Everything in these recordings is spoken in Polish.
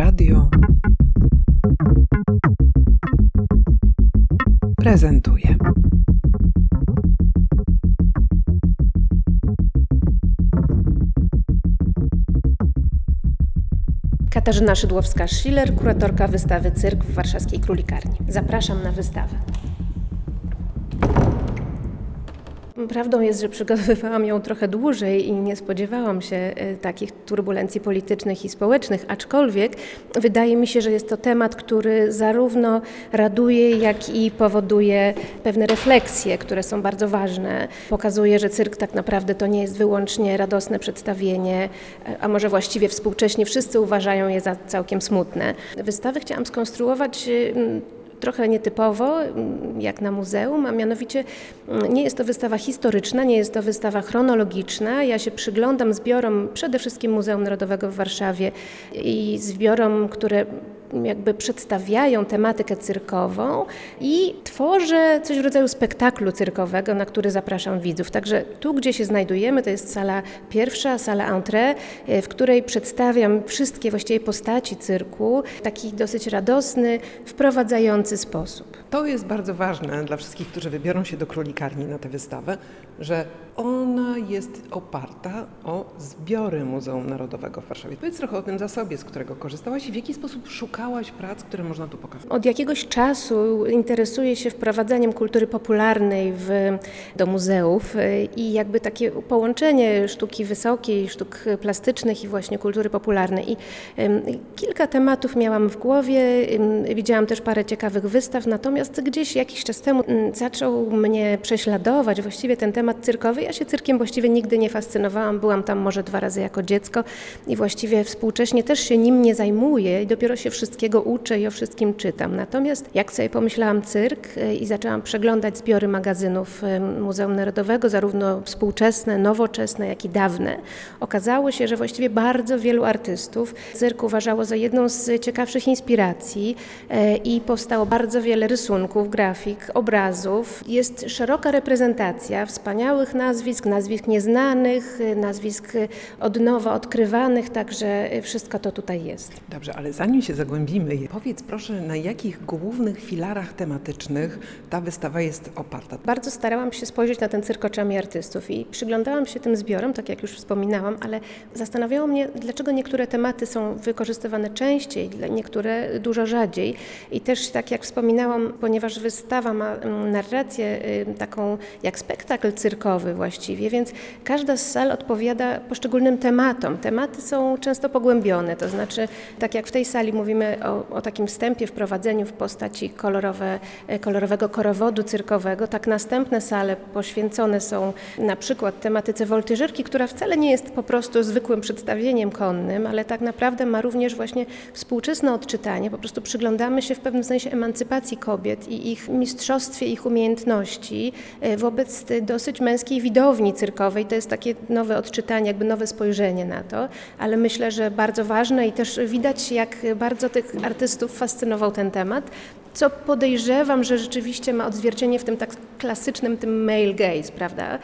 Radio prezentuje. Katarzyna Szydłowska-Schiller, kuratorka wystawy Cyrk w Warszawskiej Królikarni. Zapraszam na wystawę. Prawdą jest, że przygotowywałam ją trochę dłużej i nie spodziewałam się e, takich turbulencji politycznych i społecznych, aczkolwiek wydaje mi się, że jest to temat, który zarówno raduje, jak i powoduje pewne refleksje, które są bardzo ważne. Pokazuje, że cyrk tak naprawdę to nie jest wyłącznie radosne przedstawienie, e, a może właściwie współcześnie wszyscy uważają je za całkiem smutne. Wystawy chciałam skonstruować e, trochę nietypowo, mm, jak na muzeum, a mianowicie mm, nie jest to wystawa historyczna, nie jest to wystawa chronologiczna. Ja się przyglądam zbiorom przede wszystkim Muzeum Narodowego w Warszawie i zbiorom, które jakby przedstawiają tematykę cyrkową i tworzę coś w rodzaju spektaklu cyrkowego, na który zapraszam widzów. Także tu, gdzie się znajdujemy, to jest sala pierwsza, sala entrée, w której przedstawiam wszystkie właściwie postaci cyrku w taki dosyć radosny, wprowadzający sposób. To jest bardzo ważne dla wszystkich, którzy wybiorą się do królikarni na tę wystawę, że ona jest oparta o zbiory Muzeum Narodowego w Warszawie. Powiedz trochę o tym zasobie, z którego korzystałaś i w jaki sposób szukałaś prac, które można tu pokazać. Od jakiegoś czasu interesuję się wprowadzaniem kultury popularnej w, do muzeów i jakby takie połączenie sztuki wysokiej, sztuk plastycznych i właśnie kultury popularnej. I kilka tematów miałam w głowie, widziałam też parę ciekawych wystaw, natomiast gdzieś jakiś czas temu zaczął mnie prześladować właściwie ten temat cyrkowy. Ja się cyrkiem właściwie nigdy nie fascynowałam, byłam tam może dwa razy jako dziecko i właściwie współcześnie też się nim nie zajmuję i dopiero się wszystkiego uczę i o wszystkim czytam. Natomiast jak sobie pomyślałam cyrk e, i zaczęłam przeglądać zbiory magazynów e, Muzeum Narodowego, zarówno współczesne, nowoczesne, jak i dawne, okazało się, że właściwie bardzo wielu artystów cyrk uważało za jedną z ciekawszych inspiracji e, i powstało bardzo wiele rysunków, grafik, obrazów. Jest szeroka reprezentacja wspaniałych nazwisk, nazwisk nieznanych, nazwisk od nowa odkrywanych, także wszystko to tutaj jest. Dobrze, ale zanim się zagłębimy, powiedz proszę, na jakich głównych filarach tematycznych ta wystawa jest oparta? Bardzo starałam się spojrzeć na ten cyrk oczami artystów i przyglądałam się tym zbiorom, tak jak już wspominałam, ale zastanawiało mnie, dlaczego niektóre tematy są wykorzystywane częściej, niektóre dużo rzadziej. I też, tak jak wspominałam, ponieważ wystawa ma mm, narrację y, taką jak spektakl cyrkowy właściwie, więc każda z sal odpowiada poszczególnym tematom. Tematy są często pogłębione, to znaczy, tak jak w tej sali mówimy o, o takim wstępie, wprowadzeniu w postaci kolorowe, e, kolorowego korowodu cyrkowego, tak następne sale poświęcone są na przykład tematyce woltyżerki, która wcale nie jest po prostu zwykłym przedstawieniem konnym, ale tak naprawdę ma również właśnie współczesne odczytanie. Po prostu przyglądamy się w pewnym sensie emancypacji kobiet i ich mistrzostwie ich umiejętności e, wobec dosyć męskiej widowni cyrkowej. To jest takie nowe odczytanie, jakby nowe spojrzenie na to, ale myślę, że bardzo ważne i też widać, jak bardzo tych artystów fascynował ten temat co podejrzewam, że rzeczywiście ma odzwierciedlenie w tym tak klasycznym tym male gaze, prawda?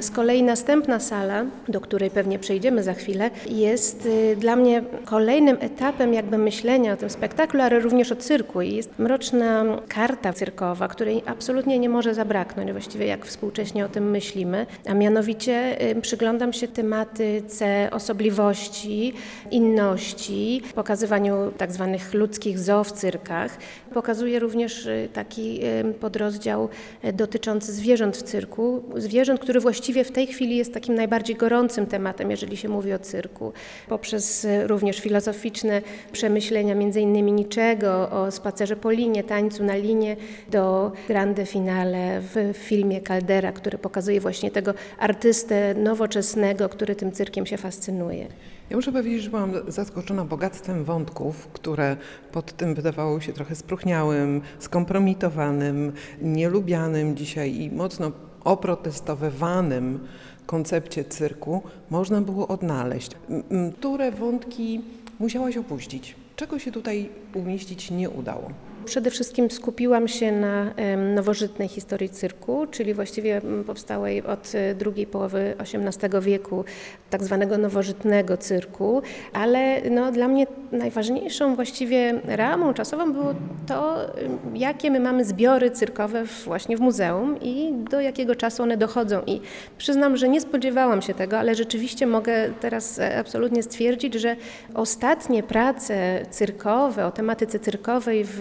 Z kolei następna sala, do której pewnie przejdziemy za chwilę, jest y, dla mnie kolejnym etapem jakby myślenia o tym spektaklu, ale również o cyrku. I jest mroczna karta cyrkowa, której absolutnie nie może zabraknąć, właściwie jak współcześnie o tym myślimy, a mianowicie przyglądam się tematyce osobliwości, inności, pokazywaniu tak zwanych ludzkich zoo w cyrkach, Pokazuje również y, taki podrozdział e, dotyczący zwierząt w cyrku. Zwierząt, który właściwie w tej chwili jest takim najbardziej gorącym tematem, jeżeli się mówi o cyrku. Poprzez e, również filozoficzne przemyślenia, między innymi niczego, o spacerze po linie, tańcu na linie, do grande finale w filmie Caldera, który pokazuje właśnie tego artystę nowoczesnego, który tym cyrkiem się fascynuje. Ja muszę powiedzieć, że byłam zaskoczona bogactwem wątków, które pod tym wydawało się trochę spróchniałym, skompromitowanym, nielubianym dzisiaj i mocno oprotestowywanym koncepcie cyrku można było odnaleźć. Które wątki musiałaś opuścić? Czego się tutaj umieścić nie udało? Przede wszystkim skupiłam się na nowożytnej historii cyrku, czyli właściwie powstałej od e, drugiej połowy XVIII wieku, tak zwanego nowożytnego cyrku, ale no, dla mnie najważniejszą właściwie ramą czasową było to, jakie my mamy zbiory cyrkowe właśnie w muzeum i do jakiego czasu one dochodzą. I przyznam, że nie spodziewałam się tego, ale rzeczywiście mogę teraz e, absolutnie stwierdzić, że ostatnie prace cyrkowe, o tematyce cyrkowej w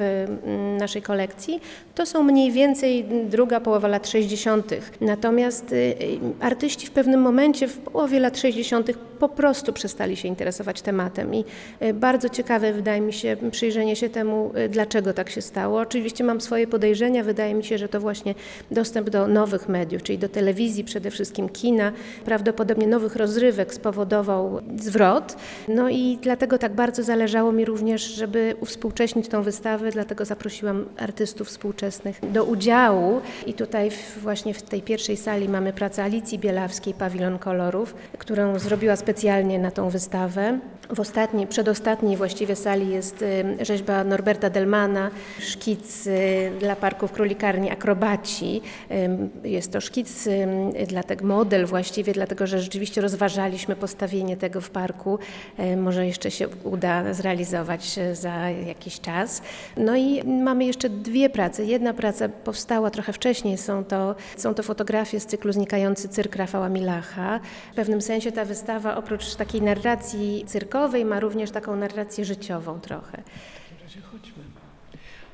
naszej kolekcji, to są mniej więcej druga połowa lat 60. Natomiast y, y, artyści w pewnym momencie, w połowie lat 60., po prostu przestali się interesować tematem. I y, bardzo ciekawe wydaje mi się przyjrzenie się temu, dlaczego tak się stało. Oczywiście mam swoje podejrzenia. Wydaje mi się, że to właśnie dostęp do nowych mediów, czyli do telewizji, przede wszystkim kina, prawdopodobnie nowych rozrywek spowodował zwrot. No i dlatego tak bardzo zależało mi również, żeby uwspółcześnić tą wystawę, dlatego zaprosiłam artystów współczesnych do udziału. I tutaj właśnie w tej pierwszej sali mamy pracę Alicji Bielawskiej, Pawilon Kolorów, którą zrobiła specjalnie na tą wystawę. W ostatniej, przedostatniej właściwie sali jest y, rzeźba Norberta Delmana, szkic y, dla parków królikarni Akrobaci. Ym, Jest to szkic, ym, dla tego model właściwie, dlatego że rzeczywiście rozważaliśmy postawienie tego w parku. Y, Może jeszcze się uda zrealizować y, za jakiś czas. No i mamy jeszcze dwie prace. Jedna praca powstała trochę wcześniej, są to, są to fotografie z cyklu Znikający cyrk Rafała Milacha. W pewnym sensie ta wystawa oprócz takiej narracji cyrkowej ma również taką narrację życiową trochę. W takim razie chodźmy.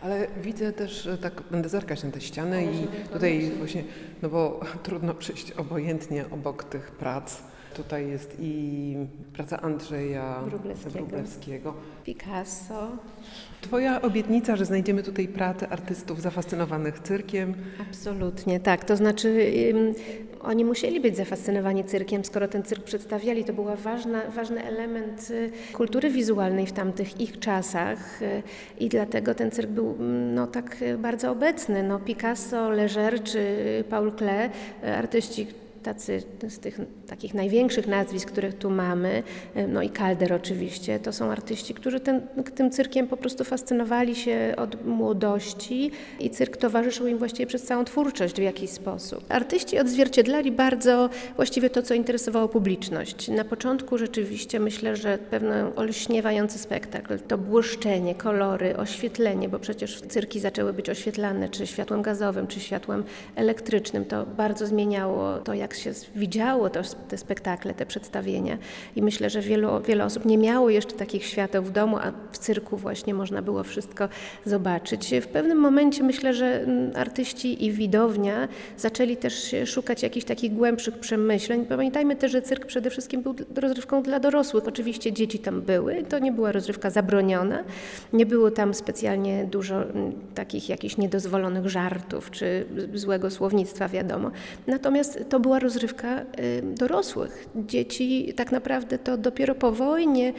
Ale widzę też, że tak będę zerkać na te ściany i tutaj właśnie, no bo trudno przyjść obojętnie obok tych prac. Tutaj jest i praca Andrzeja Wróblewskiego. Wróblewskiego. Picasso. Twoja obietnica, że znajdziemy tutaj pracę artystów zafascynowanych cyrkiem. Absolutnie, tak. To znaczy, ym, oni musieli być zafascynowani cyrkiem, skoro ten cyrk przedstawiali. To był ważny element y, kultury wizualnej w tamtych ich czasach y, i dlatego ten cyrk był mm, no, tak y, bardzo obecny. No, Picasso, Leger czy Paul Klee, artyści, tacy z tych takich największych nazwisk, których tu mamy, y, no i Calder oczywiście, to są artyści, którzy ten, tym cyrkiem po prostu fascynowali się od młodości i cyrk towarzyszył im właściwie przez całą twórczość w jakiś sposób. Artyści odzwierciedlali bardzo właściwie to, co interesowało publiczność. Na początku rzeczywiście myślę, że pewien olśniewający spektakl, to błyszczenie, kolory, oświetlenie, bo przecież cyrki zaczęły być oświetlane czy światłem gazowym, czy światłem elektrycznym. To bardzo zmieniało to, jak się widziało to, te spektakle, te przedstawienia. I myślę, że wielu, wiele osób nie miało jeszcze takich świateł w domu, a w cyrku właśnie można było wszystko zobaczyć. W pewnym momencie myślę, że mm, artyści i widownia zaczęli też szukać jakichś takich głębszych przemyśleń. Pamiętajmy też, że cyrk przede wszystkim był rozrywką dla dorosłych. Oczywiście dzieci tam były, to nie była rozrywka zabroniona, nie było tam specjalnie dużo mm, takich jakichś niedozwolonych żartów czy złego słownictwa, wiadomo. Natomiast to była rozrywka y, dorosłych. Dzieci tak naprawdę to dopiero po wojnie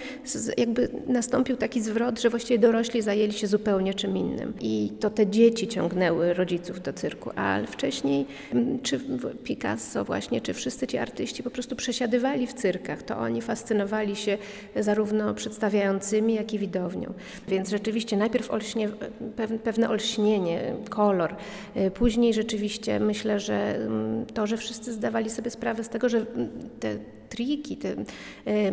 jakby nastąpił taki zwrot, że właściwie dorośli zajęli się zupełnie czym innym. I to te dzieci ciągnęły rodziców do cyrku, ale wcześniej mm, czy Picasso właśnie, czy wszyscy ci artyści po prostu przesiadywali w cyrkach. To oni fascynowali się zarówno przedstawiającymi, jak i widownią. Więc rzeczywiście najpierw olśnie, pew- pewne olśnienie, kolor. Y, Później rzeczywiście myślę, że mm, to, że wszyscy zdawali sobie sprawę z tego, że te triki, te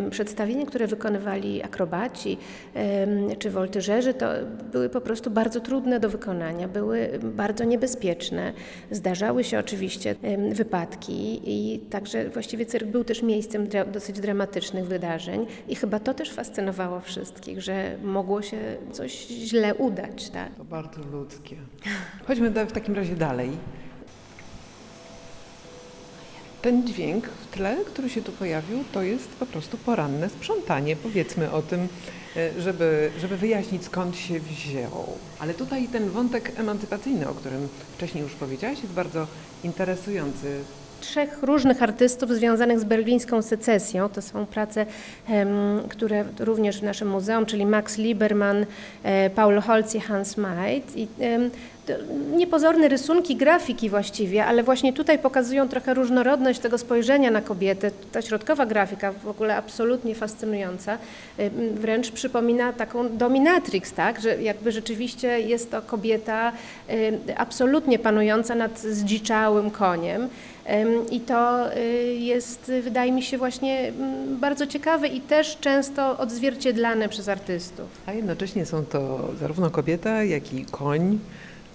przedstawienia, które wykonywali akrobaci czy woltyżerzy, to były po prostu bardzo trudne do wykonania, były bardzo niebezpieczne. Zdarzały się oczywiście wypadki i także właściwie cyrk był też miejscem dosyć dramatycznych wydarzeń i chyba to też fascynowało wszystkich, że mogło się coś źle udać. Tak? To bardzo ludzkie. Chodźmy w takim razie dalej. Ten dźwięk w tle, który się tu pojawił, to jest po prostu poranne sprzątanie. Powiedzmy o tym, e, żeby, żeby wyjaśnić skąd się wziął. Ale tutaj ten wątek emancypacyjny, o którym wcześniej już powiedziałaś, jest bardzo interesujący. trzech różnych artystów związanych z berlińską secesją. To są prace, które również w naszym muzeum, czyli Max Lieberman, e, Paul Holz i Hans Maid. I, niepozorne rysunki, grafiki właściwie, ale właśnie tutaj pokazują trochę różnorodność tego spojrzenia na kobietę. Ta środkowa grafika w ogóle absolutnie fascynująca. Em, Wręcz przypomina taką dominatrix, tak? Że jakby rzeczywiście jest to kobieta em, absolutnie panująca nad zdziczałym koniem. Em, I to y, jest, y, wydaje mi się, właśnie mm, bardzo ciekawe i też często odzwierciedlane przez artystów. A jednocześnie są to zarówno kobieta, jak i koń.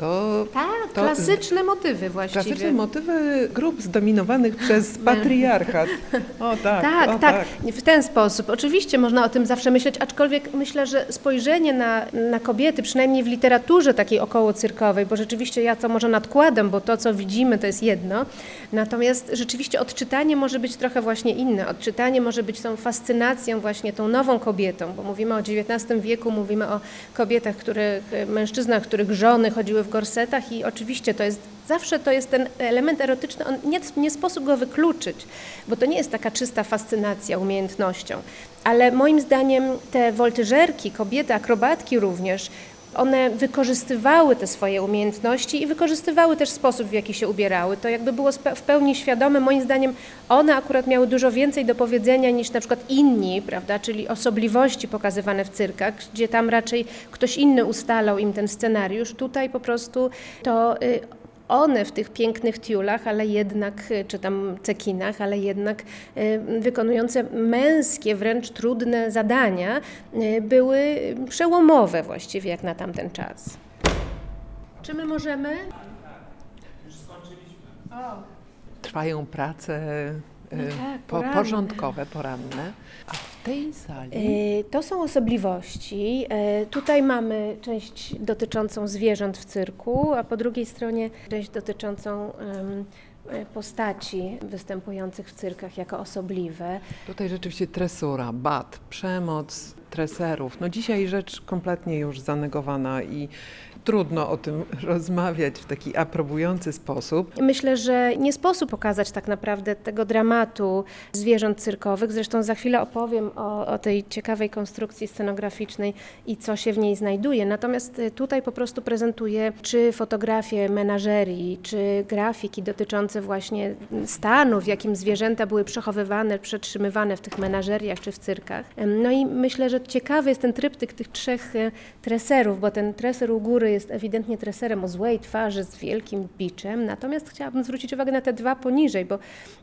To Tak, To- klasyczne motywy właściwie. klasyczne motywy grup zdominowanych przez patriarchat. O tak, Tak, o, tak, w ten sposób. Oczywiście można o tym zawsze myśleć, aczkolwiek myślę, że spojrzenie na, na kobiety, przynajmniej w literaturze takiej okołocyrkowej, bo rzeczywiście ja to może nadkładam, bo to, co widzimy, to jest jedno, natomiast rzeczywiście odczytanie może być trochę właśnie inne. Odczytanie może być tą fascynacją właśnie tą nową kobietą, bo mówimy o XIX wieku, mówimy o kobietach, których, mężczyznach, których żony chodziły w gorsetach i oczywiście to jest Zawsze to jest ten element erotyczny, on nie, nie sposób go wykluczyć, bo to nie jest taka czysta fascynacja umiejętnością. Ale moim zdaniem te woltyżerki, kobiety, akrobatki również, one wykorzystywały te swoje umiejętności i wykorzystywały też sposób, w jaki się ubierały. To jakby było w pełni świadome. Moim zdaniem one akurat miały dużo więcej do powiedzenia niż na przykład inni, prawda, czyli osobliwości pokazywane w cyrkach, gdzie tam raczej ktoś inny ustalał im ten scenariusz. Tutaj po prostu to y, one w tych pięknych tiulach, ale jednak, y, czy tam cekinach, ale jednak y, wykonujące męskie, wręcz trudne zadania, y, były przełomowe właściwie jak na tamten czas. Czy my możemy? Trwają prace No tak, po, poranne. porządkowe, poranne. Tej sali Y, To są osobliwości. Y, Tutaj mamy część dotyczącą zwierząt w cyrku, a po drugiej stronie część dotyczącą y, postaci występujących w cyrkach jako osobliwe. Tutaj rzeczywiście tresura, bat, przemoc treserów. No dzisiaj rzecz kompletnie już zanegowana i trudno o tym rozmawiać w taki aprobujący sposób. Myślę, że nie sposób pokazać tak naprawdę tego dramatu zwierząt cyrkowych. Zresztą za chwilę opowiem o, o tej ciekawej konstrukcji scenograficznej i co się w niej znajduje. Natomiast y, tutaj po prostu prezentuję czy fotografie menażerii, czy grafiki dotyczące właśnie stanu, w jakim zwierzęta były przechowywane, przetrzymywane w tych menażeriach czy w cyrkach. No i myślę, że ciekawy jest ten tryptyk tych trzech y, treserów, bo ten treser u góry jest ewidentnie treserem o złej twarzy z wielkim biczem, natomiast chciałabym zwrócić uwagę na te dwa poniżej, bo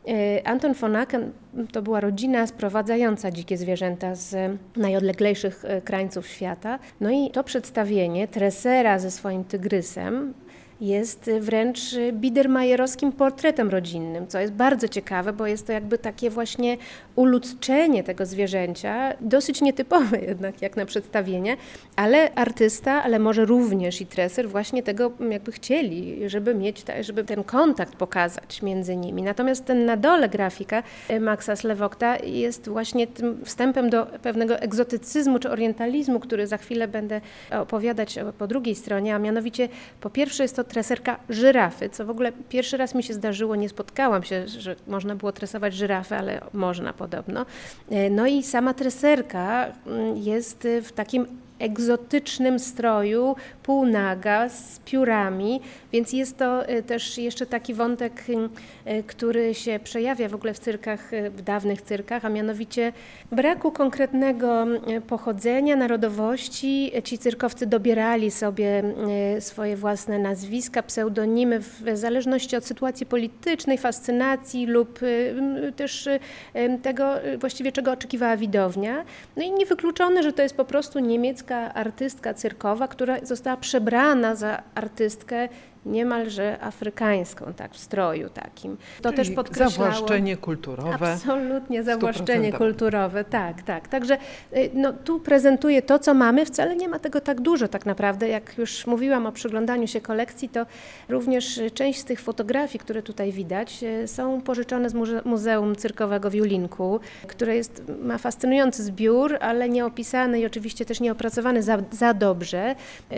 e, Anton von Aken to była rodzina sprowadzająca dzikie zwierzęta z najodleglejszych e, krańców świata. No i to przedstawienie tresera ze swoim tygrysem jest wręcz biedermajerowskim portretem rodzinnym, co jest bardzo ciekawe, bo jest to jakby takie właśnie uludzczenie tego zwierzęcia, dosyć nietypowe jednak jak na przedstawienie, ale artysta, ale może również i treser właśnie tego jakby chcieli, żeby mieć, żeby ten kontakt pokazać między nimi. Natomiast ten na dole grafika Maxa Slewokta jest właśnie tym wstępem do pewnego egzotycyzmu czy orientalizmu, który za chwilę będę opowiadać po drugiej stronie, a mianowicie po pierwsze jest to treserka żyrafy, co w ogóle pierwszy raz mi się zdarzyło, nie spotkałam się, że można było tresować żyrafy, ale można podobno. E, No i sama treserka mm, jest y, w takim egzotycznym stroju, półnaga, z piórami, więc jest to y, też jeszcze taki wątek, y, y, który się przejawia w ogóle w cyrkach, w dawnych cyrkach, a mianowicie braku konkretnego pochodzenia, narodowości. Ci cyrkowcy dobierali sobie swoje własne nazwiska, pseudonimy w zależności od sytuacji politycznej, fascynacji lub też tego właściwie czego oczekiwała widownia. No i niewykluczone, że to jest po prostu niemiecka artystka cyrkowa, która została przebrana za artystkę niemalże afrykańską, tak, w stroju takim. To Czyli też podkreślało... Zawłaszczenie kulturowe. Absolutnie zawłaszczenie 100%. kulturowe, tak, tak. Także y, no, tu prezentuję to, co mamy. Wcale nie ma tego tak dużo tak naprawdę. Jak już mówiłam o przyglądaniu się kolekcji, to również y, część z tych fotografii, które tutaj widać, y, są pożyczone z Muze- Muzeum Cyrkowego w Julinku, które jest, ma fascynujący zbiór, ale nieopisany i oczywiście też nieopracowany za, za dobrze,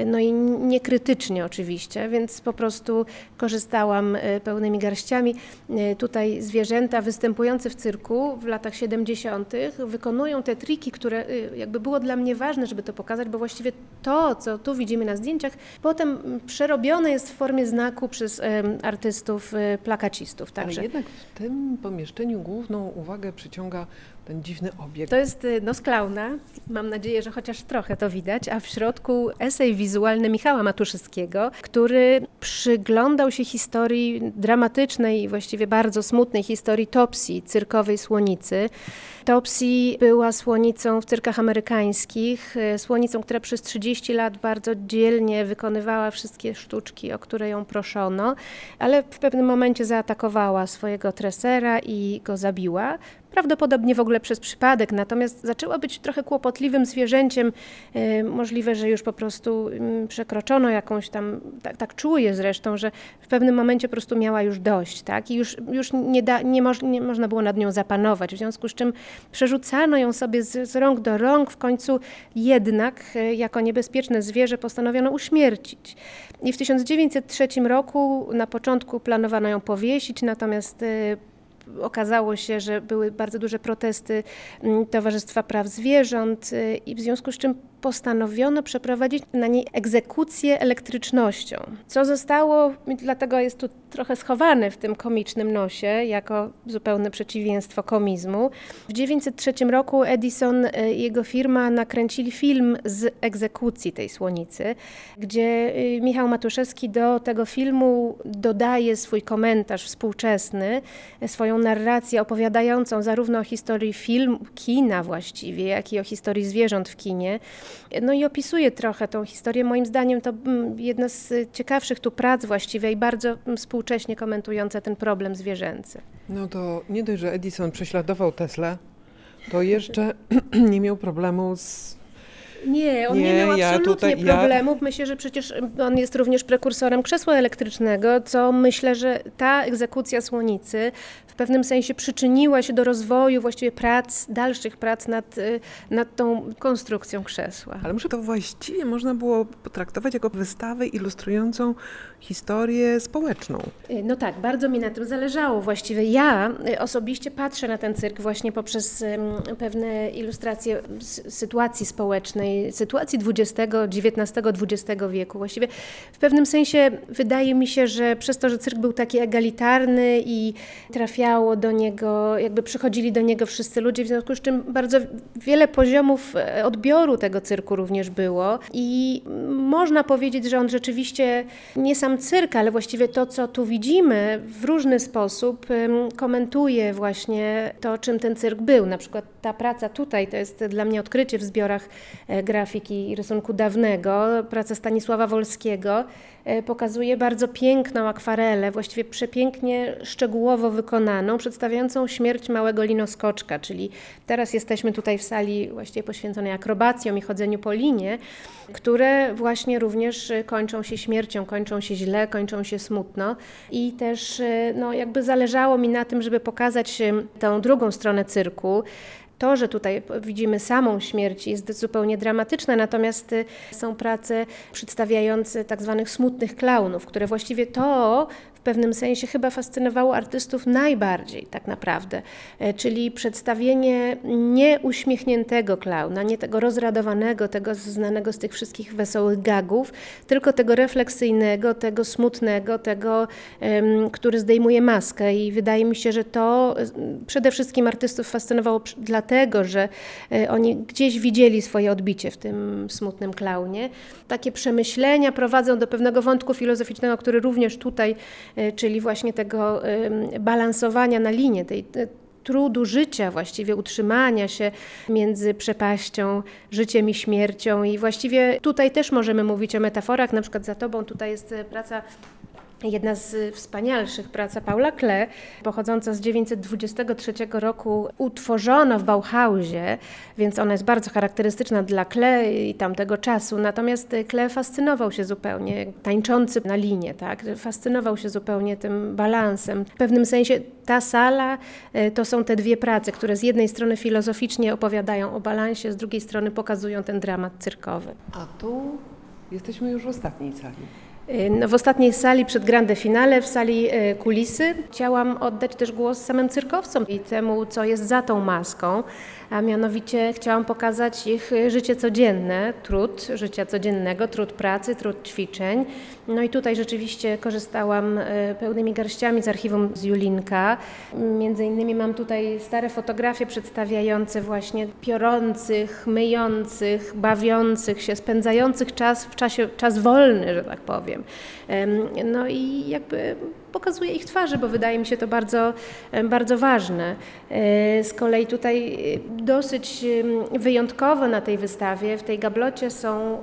no i niekrytycznie oczywiście, więc po po prostu korzystałam e, pełnymi garściami. E, Tutaj zwierzęta występujące w cyrku w latach 70. wykonują te triki, które e, jakby było dla mnie ważne, żeby to pokazać, bo właściwie to, co tu widzimy na zdjęciach, potem przerobione jest w formie znaku przez artystów, plakacistów. Także. Ale jednak w tym pomieszczeniu główną uwagę przyciąga ten dziwny obiekt. To jest nos klauna. Mam nadzieję, że chociaż trochę to widać, a w środku esej wizualny Michała Matuszewskiego, który przyglądał się historii dramatycznej i właściwie bardzo smutnej historii Topsy, cyrkowej słonicy. Topsy była słonicą w cyrkach amerykańskich, y, słonicą, która przez 30 lat bardzo dzielnie wykonywała wszystkie sztuczki, o które ją proszono, ale w pewnym momencie zaatakowała swojego tresera i go zabiła. Prawdopodobnie w ogóle przez przypadek, natomiast zaczęła być trochę kłopotliwym zwierzęciem. E, Możliwe, że już po prostu mm, przekroczono jakąś tam, tak, tak czuję zresztą, że w pewnym momencie po prostu miała już dość, tak? I już, już nie, da, nie, moż, nie można było nad nią zapanować, w związku z czym przerzucano ją sobie z, z rąk do rąk, w końcu jednak e, jako niebezpieczne zwierzę postanowiono uśmiercić. I w 1903 roku na początku planowano ją powiesić, natomiast e, okazało się, że były bardzo duże protesty mm, Towarzystwa Praw Zwierząt y, i w związku z czym postanowiono przeprowadzić na niej egzekucję elektrycznością. Co zostało, dlatego jest tu trochę schowane w tym komicznym nosie, jako zupełne przeciwieństwo komizmu. W 1903 roku Edison i jego firma nakręcili film z egzekucji tej słonicy, gdzie y, Michał Matuszewski do tego filmu dodaje swój komentarz współczesny, swoją narrację opowiadającą zarówno o historii film, kina właściwie, jak i o historii zwierząt w kinie. No i opisuje trochę tą historię. Moim zdaniem to mm, jedna z ciekawszych tu prac właściwie i bardzo mm, współcześnie komentująca ten problem zwierzęcy. No to nie dość, że Edison prześladował Tesla, to jeszcze nie miał problemu z Nie, on nie, Nie, miał ja absolutnie tutaj- ja- problemów. Myślę, że przecież on jest również prekursorem krzesła elektrycznego, co myślę, że ta egzekucja słonicy w pewnym sensie przyczyniła się do rozwoju właściwie prac, dalszych prac nad, y, nad tą konstrukcją krzesła. Ale może to właściwie można było potraktować jako wystawę ilustrującą historię społeczną. Y, No tak, bardzo mi na tym zależało. Właściwie ja y, osobiście patrzę na ten cyrk właśnie poprzez pewne ilustracje sytuacji społecznej, sytuacji XX, XIX, XX wieku. Właściwie w pewnym sensie wydaje mi się, że przez to, że cyrk był taki egalitarny i trafiało do niego, jakby przychodzili do niego wszyscy ludzie, w związku z czym bardzo wiele poziomów e, odbioru tego cyrku również było i mm, można powiedzieć, że on rzeczywiście nie sam cyrk, ale właściwie to, co tu widzimy w różny sposób komentuje właśnie to, czym ten cyrk był. Na przykład ta praca tutaj to jest dla mnie odkrycie w zbiorach e, grafiki i rysunku dawnego. Praca Stanisława Wolskiego pokazuje bardzo piękną akwarelę, właściwie przepięknie szczegółowo wykonaną, przedstawiającą śmierć małego linoskoczka, czyli teraz jesteśmy tutaj w sali właściwie poświęconej akrobacjom i chodzeniu po linie, które właśnie również e, kończą się śmiercią, kończą się źle, kończą się smutno i też e, no, jakby zależało mi na tym, żeby pokazać e, tą drugą stronę cyrku, to, że tutaj widzimy samą śmierć jest zupełnie dramatyczne, natomiast y, są prace przedstawiające tak zwanych smutnych klaunów, które właściwie to pewnym sensie chyba fascynowało artystów najbardziej tak naprawdę, E, czyli przedstawienie nieuśmiechniętego klauna, nie tego rozradowanego, tego znanego z tych wszystkich wesołych gagów, tylko tego refleksyjnego, tego smutnego, tego, który zdejmuje maskę i wydaje mi się, że to e, przede wszystkim artystów fascynowało dlatego, że e, oni gdzieś widzieli swoje odbicie w tym smutnym klaunie. Takie przemyślenia prowadzą do pewnego wątku filozoficznego, który również tutaj, czyli właśnie tego balansowania na linie, tej te- trudu życia, właściwie utrzymania się między przepaścią, życiem i śmiercią. I właściwie tutaj też możemy mówić o metaforach. Na przykład za tobą tutaj jest e, praca Jedna z wspanialszych prac Paula Klee, pochodząca z 923 roku, utworzono w Bauhausie, więc ona jest bardzo charakterystyczna dla Klee i tamtego czasu. Natomiast Klee fascynował się zupełnie, tańczący na linie, tak? fascynował się zupełnie tym balansem. W pewnym sensie ta sala e, to są te dwie prace, które z jednej strony filozoficznie opowiadają o balansie, z drugiej strony pokazują ten dramat cyrkowy. A tu jesteśmy już w ostatniej sali. No, w ostatniej sali przed grande finale, w sali e, kulisy, chciałam oddać też głos samym cyrkowcom i temu, co jest za tą maską, a mianowicie chciałam pokazać ich e, życie codzienne, trud życia codziennego, trud pracy, trud ćwiczeń. No i tutaj rzeczywiście korzystałam pełnymi garściami z archiwum z Julinka. Między innymi mam tutaj stare fotografie przedstawiające właśnie piorących, myjących, bawiących się, spędzających czas w czasie, czas wolny, że tak powiem. Em, No i jakby pokazuje ich twarze, bo wydaje mi się to bardzo, bardzo ważne. E, Z kolei tutaj e, dosyć wyjątkowo na tej wystawie, w tej gablocie są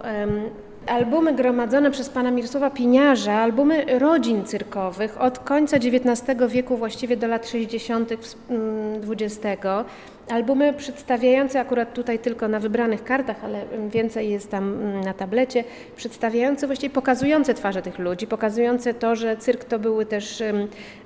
Albumy gromadzone przez pana Mirosława Piniarza, albumy rodzin cyrkowych od końca XIX wieku właściwie do lat 60. XX. Albumy przedstawiające akurat tutaj tylko na wybranych kartach, ale więcej jest tam mm, na tablecie, przedstawiające właściwie pokazujące twarze tych ludzi, pokazujące to, że cyrk to były też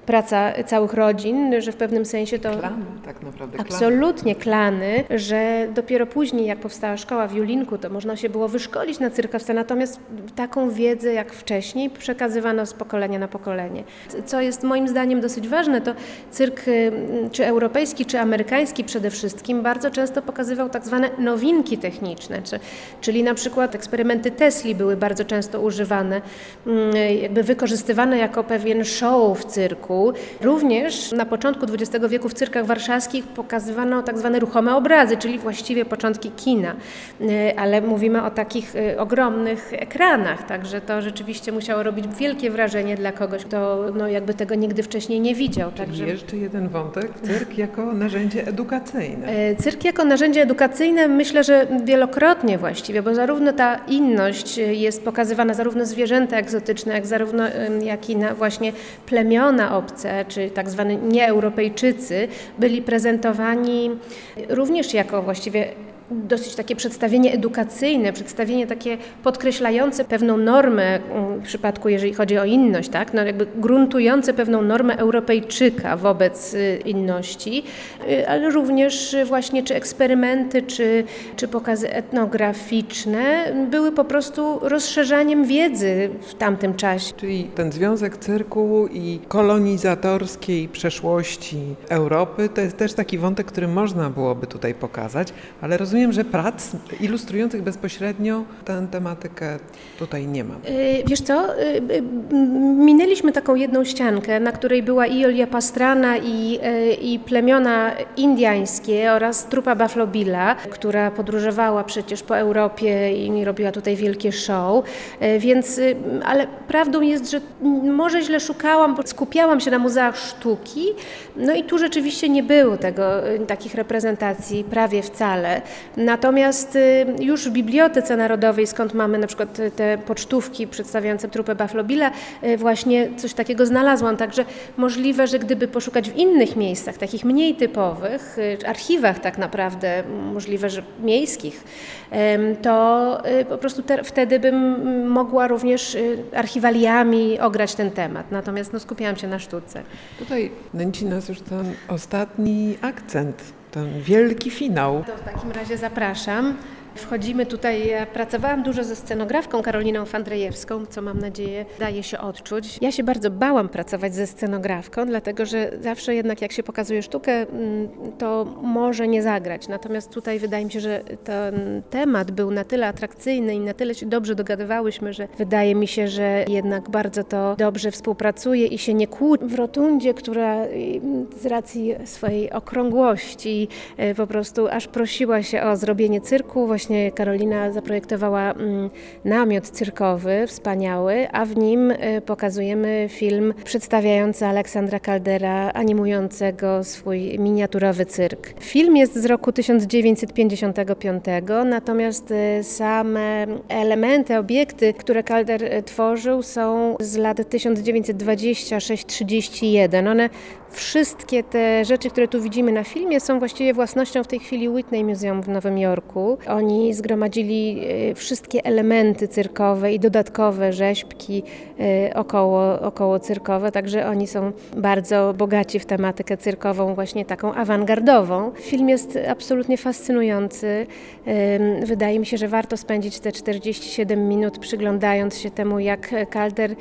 praca całych rodzin, że w pewnym sensie to Klany, tak naprawdę. Absolutnie klany, że dopiero później, jak powstała szkoła w Julinku, to można się było wyszkolić na cyrkowca, natomiast taką wiedzę jak wcześniej przekazywano z pokolenia na pokolenie. Co jest moim zdaniem dosyć ważne, to cyrk czy europejski, czy amerykański przede wszystkim bardzo często pokazywał tak zwane nowinki techniczne, czy, czyli na przykład eksperymenty Tesli były bardzo często używane, mm, jakby wykorzystywane jako pewien show w cyrku. Również na początku XX wieku w cyrkach warszawskich pokazywano tak zwane ruchome obrazy, czyli właściwie początki kina, Y, ale mówimy o takich y, ogromnych ekranach, także to rzeczywiście musiało robić wielkie wrażenie dla kogoś, kto no, jakby tego nigdy wcześniej nie widział. Czyli Także... jeszcze jeden wątek, cyrk jako narzędzie edukacyjne. E, Cyrk jako narzędzie edukacyjne myślę, że wielokrotnie właściwie, bo zarówno ta inność e, jest pokazywana, zarówno zwierzęta egzotyczne, jak zarówno jak i na właśnie plemiona obce, czy tak zwani nieeuropejczycy, byli prezentowani również jako właściwie dosyć takie przedstawienie edukacyjne, przedstawienie takie podkreślające pewną normę mm, w przypadku, jeżeli chodzi o inność, tak? no jakby gruntujące pewną normę Europejczyka wobec y, inności, y, ale również y, właśnie czy eksperymenty, czy, czy pokazy etnograficzne były po prostu rozszerzaniem wiedzy w tamtym czasie. Czyli ten związek cyrku i kolonizatorskiej przeszłości Europy to jest też taki wątek, który można byłoby tutaj pokazać, ale rozumiem, że prac ilustrujących bezpośrednio tę tematykę tutaj nie ma. Y, Wiesz co, y, y, minęliśmy taką jedną ściankę, na której była i Olia Pastrana i, i plemiona indiańskie oraz trupa Buffalo Billa, która podróżowała przecież po Europie i robiła tutaj wielkie show, więc, ale prawdą jest, że może źle szukałam, bo skupiałam się na muzeach sztuki, no i tu rzeczywiście nie było tego, takich reprezentacji prawie wcale. Natomiast y, już w Bibliotece Narodowej, skąd mamy na przykład te pocztówki przedstawiające trupę Buffalo y, właśnie coś takiego znalazłam. Także możliwe, że gdyby poszukać w innych miejscach, takich mniej typowych, y, archiwach tak naprawdę, możliwe, że miejskich, to po prostu te, wtedy bym mogła również archiwaliami ograć ten temat. Natomiast no, skupiałam się na sztuce. Tutaj nęci nas już ten ostatni akcent, ten wielki finał. To w takim razie zapraszam. Wchodzimy tutaj, ja pracowałam dużo ze scenografką Karoliną Fandrejewską, co mam nadzieję daje się odczuć. Ja się bardzo bałam pracować ze scenografką, dlatego że zawsze jednak jak się pokazuje sztukę, mm, to może nie zagrać. Natomiast tutaj wydaje mi się, że ten temat był na tyle atrakcyjny i na tyle się dobrze dogadywałyśmy, że wydaje mi się, że jednak bardzo to dobrze współpracuje i się nie kłóci. W rotundzie, która mm, z racji swojej okrągłości e, po prostu aż prosiła się o zrobienie cyrku, właśnie Karolina zaprojektowała mm, namiot cyrkowy, wspaniały, a w nim e, pokazujemy film przedstawiający Aleksandra Caldera, animującego swój miniaturowy cyrk. Film jest z roku 1955, natomiast e, same elementy, obiekty, które Calder e, tworzył są z lat 1926-31. One Wszystkie te rzeczy, które tu widzimy na filmie, są właściwie własnością w tej chwili Whitney Museum w Nowym Jorku. Oni Oni zgromadzili e, wszystkie elementy cyrkowe i dodatkowe rzeźbki e, około, około cyrkowe, także oni są bardzo bogaci w tematykę cyrkową, właśnie taką awangardową. Film jest absolutnie fascynujący. Wydaje mi się, że warto spędzić te 47 minut przyglądając się temu, jak Calder,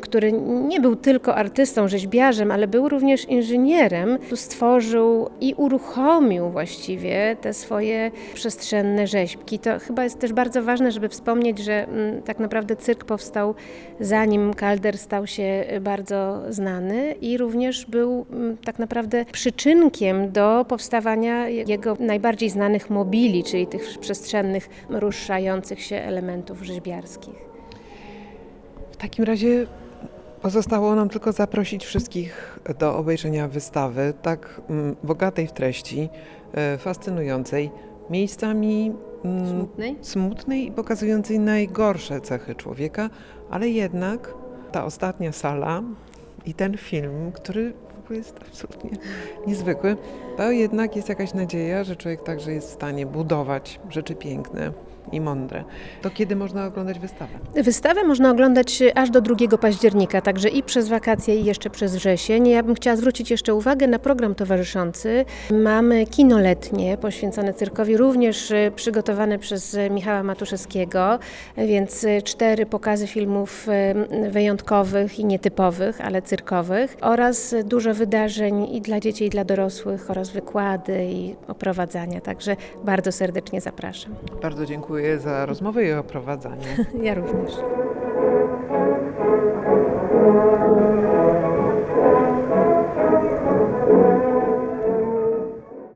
który nie był tylko artystą, rzeźbiarzem, ale był również inżynierem, stworzył i uruchomił właściwie te swoje przestrzenne rzeźbki. To chyba jest też bardzo ważne, żeby wspomnieć, że mm, tak naprawdę cyrk powstał zanim Calder stał się bardzo znany i również był mm, tak naprawdę przyczynkiem do powstawania jego najbardziej znanych mobili, czyli tych przestrzennych, ruszających się elementów rzeźbiarskich. W takim razie pozostało nam tylko zaprosić wszystkich do obejrzenia wystawy, tak mm, bogatej w treści, e, fascynującej, miejscami Smutnej? smutnej i pokazującej najgorsze cechy człowieka, ale jednak ta ostatnia sala i ten film, który w ogóle jest absolutnie niezwykły, to jednak jest jakaś nadzieja, że człowiek także jest w stanie budować rzeczy piękne i mądre. To kiedy można oglądać wystawę? Wystawę można oglądać aż do 2 października, także i przez wakacje, i jeszcze przez wrzesień. Ja bym chciała zwrócić jeszcze uwagę na program towarzyszący. Mamy kino letnie poświęcone cyrkowi, również y, przygotowane przez y, Michała Matuszewskiego, więc y, cztery pokazy filmów y, wyjątkowych i nietypowych, ale cyrkowych oraz y, dużo wydarzeń i dla dzieci, i dla dorosłych oraz wykłady i oprowadzania, także bardzo serdecznie zapraszam. Bardzo dziękuję za rozmowę i oprowadzanie. Ja również.